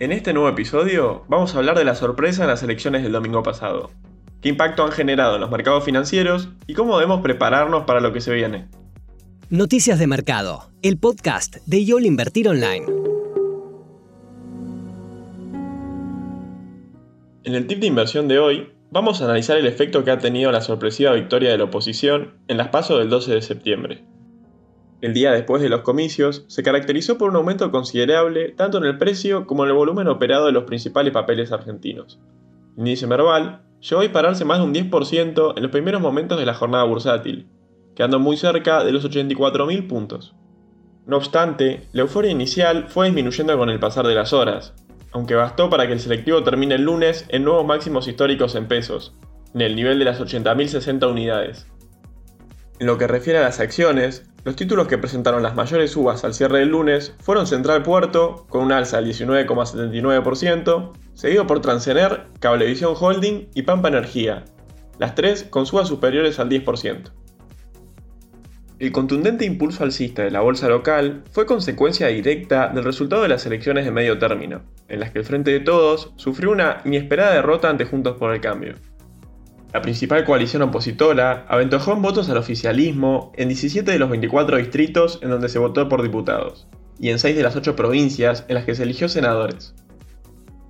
En este nuevo episodio vamos a hablar de la sorpresa en las elecciones del domingo pasado, qué impacto han generado en los mercados financieros y cómo debemos prepararnos para lo que se viene. Noticias de Mercado, el podcast de YOL Invertir Online. En el tip de inversión de hoy, vamos a analizar el efecto que ha tenido la sorpresiva victoria de la oposición en las pasos del 12 de septiembre. El día después de los comicios se caracterizó por un aumento considerable tanto en el precio como en el volumen operado de los principales papeles argentinos. El índice Merval llegó a dispararse más de un 10% en los primeros momentos de la jornada bursátil, quedando muy cerca de los 84.000 puntos. No obstante, la euforia inicial fue disminuyendo con el pasar de las horas, aunque bastó para que el selectivo termine el lunes en nuevos máximos históricos en pesos, en el nivel de las 80.060 unidades. En lo que refiere a las acciones, los títulos que presentaron las mayores subas al cierre del lunes fueron Central Puerto, con un alza del 19,79%, seguido por Transener, Cablevisión Holding y Pampa Energía, las tres con subas superiores al 10%. El contundente impulso alcista de la bolsa local fue consecuencia directa del resultado de las elecciones de medio término, en las que el Frente de Todos sufrió una inesperada derrota ante Juntos por el Cambio. La principal coalición opositora aventojó en votos al oficialismo en 17 de los 24 distritos en donde se votó por diputados, y en 6 de las 8 provincias en las que se eligió senadores.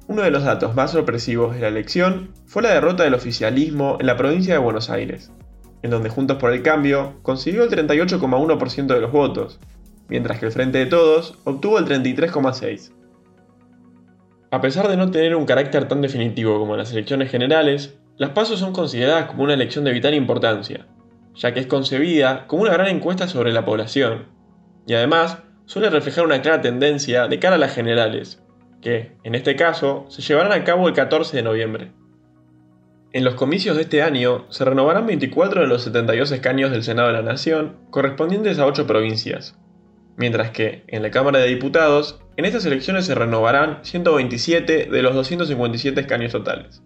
Uno de los datos más sorpresivos de la elección fue la derrota del oficialismo en la provincia de Buenos Aires, en donde Juntos por el Cambio consiguió el 38,1% de los votos, mientras que el Frente de Todos obtuvo el 33,6%. A pesar de no tener un carácter tan definitivo como las elecciones generales, las pasos son consideradas como una elección de vital importancia, ya que es concebida como una gran encuesta sobre la población, y además suele reflejar una clara tendencia de cara a las generales, que, en este caso, se llevarán a cabo el 14 de noviembre. En los comicios de este año se renovarán 24 de los 72 escaños del Senado de la Nación, correspondientes a 8 provincias, mientras que, en la Cámara de Diputados, en estas elecciones se renovarán 127 de los 257 escaños totales.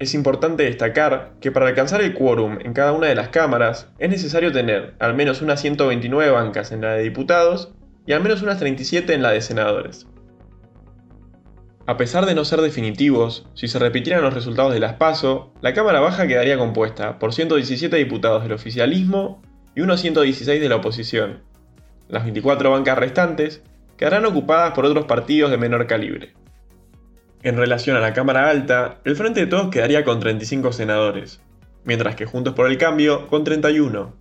Es importante destacar que para alcanzar el quórum en cada una de las cámaras es necesario tener al menos unas 129 bancas en la de diputados y al menos unas 37 en la de senadores. A pesar de no ser definitivos, si se repitieran los resultados de las PASO, la Cámara Baja quedaría compuesta por 117 diputados del oficialismo y unos 116 de la oposición. Las 24 bancas restantes quedarán ocupadas por otros partidos de menor calibre. En relación a la Cámara Alta, el Frente de Todos quedaría con 35 senadores, mientras que Juntos por el Cambio con 31,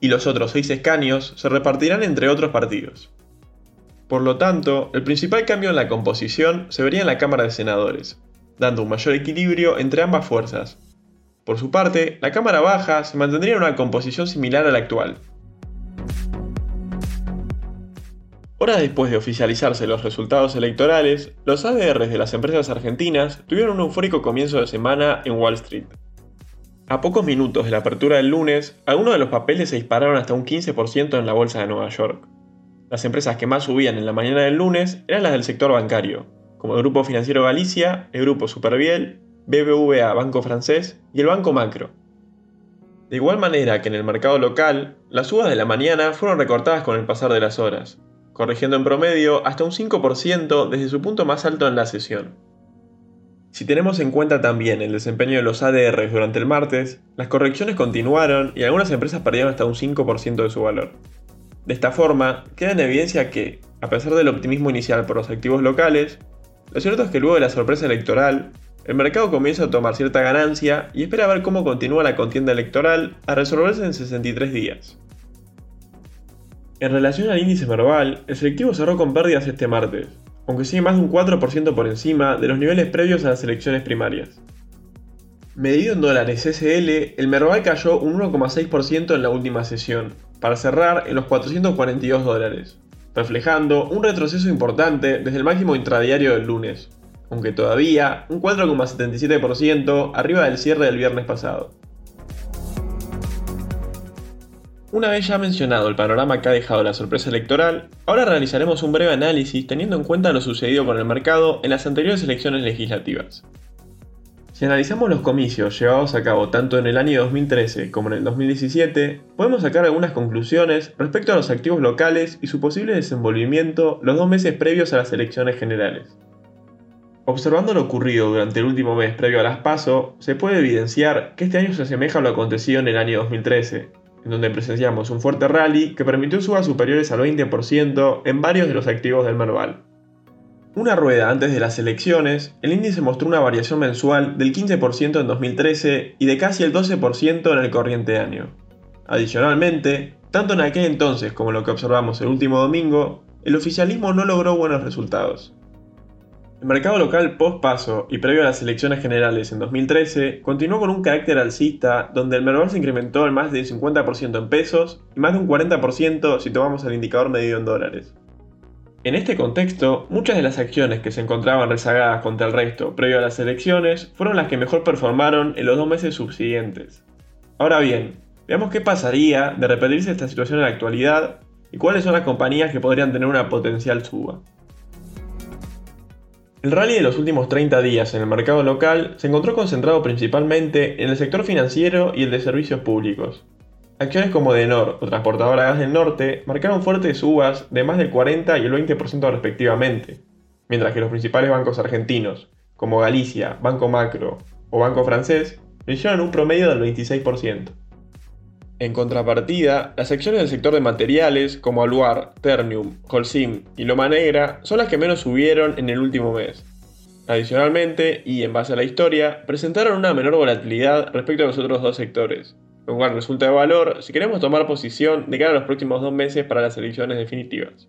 y los otros 6 escaños se repartirán entre otros partidos. Por lo tanto, el principal cambio en la composición se vería en la Cámara de Senadores, dando un mayor equilibrio entre ambas fuerzas. Por su parte, la Cámara Baja se mantendría en una composición similar a la actual, Horas después de oficializarse los resultados electorales, los ADRs de las empresas argentinas tuvieron un eufórico comienzo de semana en Wall Street. A pocos minutos de la apertura del lunes, algunos de los papeles se dispararon hasta un 15% en la bolsa de Nueva York. Las empresas que más subían en la mañana del lunes eran las del sector bancario, como el Grupo Financiero Galicia, el Grupo Superviel, BBVA Banco Francés y el Banco Macro. De igual manera que en el mercado local, las subas de la mañana fueron recortadas con el pasar de las horas, corrigiendo en promedio hasta un 5% desde su punto más alto en la sesión. Si tenemos en cuenta también el desempeño de los ADRs durante el martes, las correcciones continuaron y algunas empresas perdieron hasta un 5% de su valor. De esta forma, queda en evidencia que, a pesar del optimismo inicial por los activos locales, lo cierto es que luego de la sorpresa electoral, el mercado comienza a tomar cierta ganancia y espera ver cómo continúa la contienda electoral a resolverse en 63 días. En relación al índice Merval, el selectivo cerró con pérdidas este martes, aunque sigue más de un 4% por encima de los niveles previos a las elecciones primarias. Medido en dólares SL, el Merval cayó un 1,6% en la última sesión, para cerrar en los 442 dólares, reflejando un retroceso importante desde el máximo intradiario del lunes, aunque todavía un 4,77% arriba del cierre del viernes pasado. Una vez ya mencionado el panorama que ha dejado la sorpresa electoral, ahora realizaremos un breve análisis teniendo en cuenta lo sucedido con el mercado en las anteriores elecciones legislativas. Si analizamos los comicios llevados a cabo tanto en el año 2013 como en el 2017, podemos sacar algunas conclusiones respecto a los activos locales y su posible desenvolvimiento los dos meses previos a las elecciones generales. Observando lo ocurrido durante el último mes previo a las PASO, se puede evidenciar que este año se asemeja a lo acontecido en el año 2013, en donde presenciamos un fuerte rally que permitió subas superiores al 20% en varios de los activos del Merval. Una rueda antes de las elecciones, el índice mostró una variación mensual del 15% en 2013 y de casi el 12% en el corriente año. Adicionalmente, tanto en aquel entonces como lo que observamos el último domingo, el oficialismo no logró buenos resultados. El mercado local post-paso y previo a las elecciones generales en 2013 continuó con un carácter alcista donde el Merval se incrementó en más del 50% en pesos y más de un 40% si tomamos el indicador medido en dólares. En este contexto, muchas de las acciones que se encontraban rezagadas contra el resto previo a las elecciones fueron las que mejor performaron en los dos meses subsiguientes. Ahora bien, veamos qué pasaría de repetirse esta situación en la actualidad y cuáles son las compañías que podrían tener una potencial suba. El rally de los últimos 30 días en el mercado local se encontró concentrado principalmente en el sector financiero y el de servicios públicos. Acciones como Denor o Transportadora Gas del Norte marcaron fuertes subas de más del 40 y el 20% respectivamente, mientras que los principales bancos argentinos, como Galicia, Banco Macro o Banco Francés, lo hicieron un promedio del 26%. En contrapartida, las acciones del sector de materiales como Aluar, Ternium, Holcim y Loma Negra son las que menos subieron en el último mes. Adicionalmente, y en base a la historia, presentaron una menor volatilidad respecto a los otros dos sectores, lo cual resulta de valor si queremos tomar posición de cara a los próximos dos meses para las elecciones definitivas.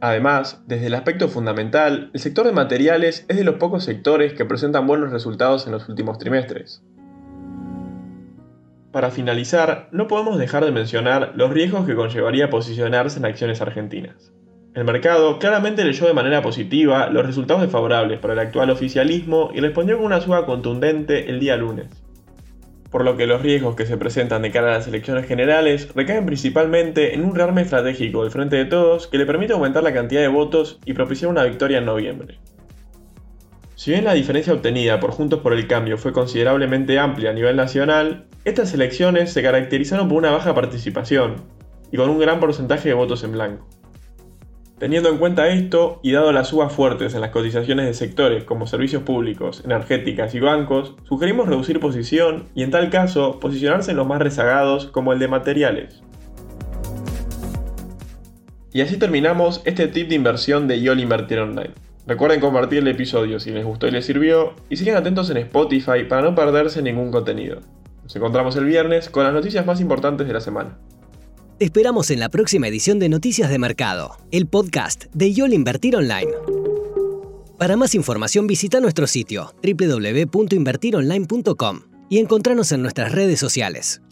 Además, desde el aspecto fundamental, el sector de materiales es de los pocos sectores que presentan buenos resultados en los últimos trimestres. Para finalizar, no podemos dejar de mencionar los riesgos que conllevaría posicionarse en acciones argentinas. El mercado claramente leyó de manera positiva los resultados desfavorables para el actual oficialismo y respondió con una suba contundente el día lunes. Por lo que los riesgos que se presentan de cara a las elecciones generales recaen principalmente en un rearme estratégico del Frente de Todos que le permite aumentar la cantidad de votos y propiciar una victoria en noviembre. Si bien la diferencia obtenida por Juntos por el Cambio fue considerablemente amplia a nivel nacional, estas elecciones se caracterizaron por una baja participación y con un gran porcentaje de votos en blanco. Teniendo en cuenta esto y dado las subas fuertes en las cotizaciones de sectores como servicios públicos, energéticas y bancos, sugerimos reducir posición y en tal caso posicionarse en los más rezagados como el de materiales. Y así terminamos este tip de inversión de YOL Invertir Online. Recuerden compartir el episodio si les gustó y les sirvió, y sigan atentos en Spotify para no perderse ningún contenido. Nos encontramos el viernes con las noticias más importantes de la semana. Te esperamos en la próxima edición de Noticias de Mercado, el podcast de YOL Invertir Online. Para más información visita nuestro sitio www.invertironline.com y encontrarnos en nuestras redes sociales.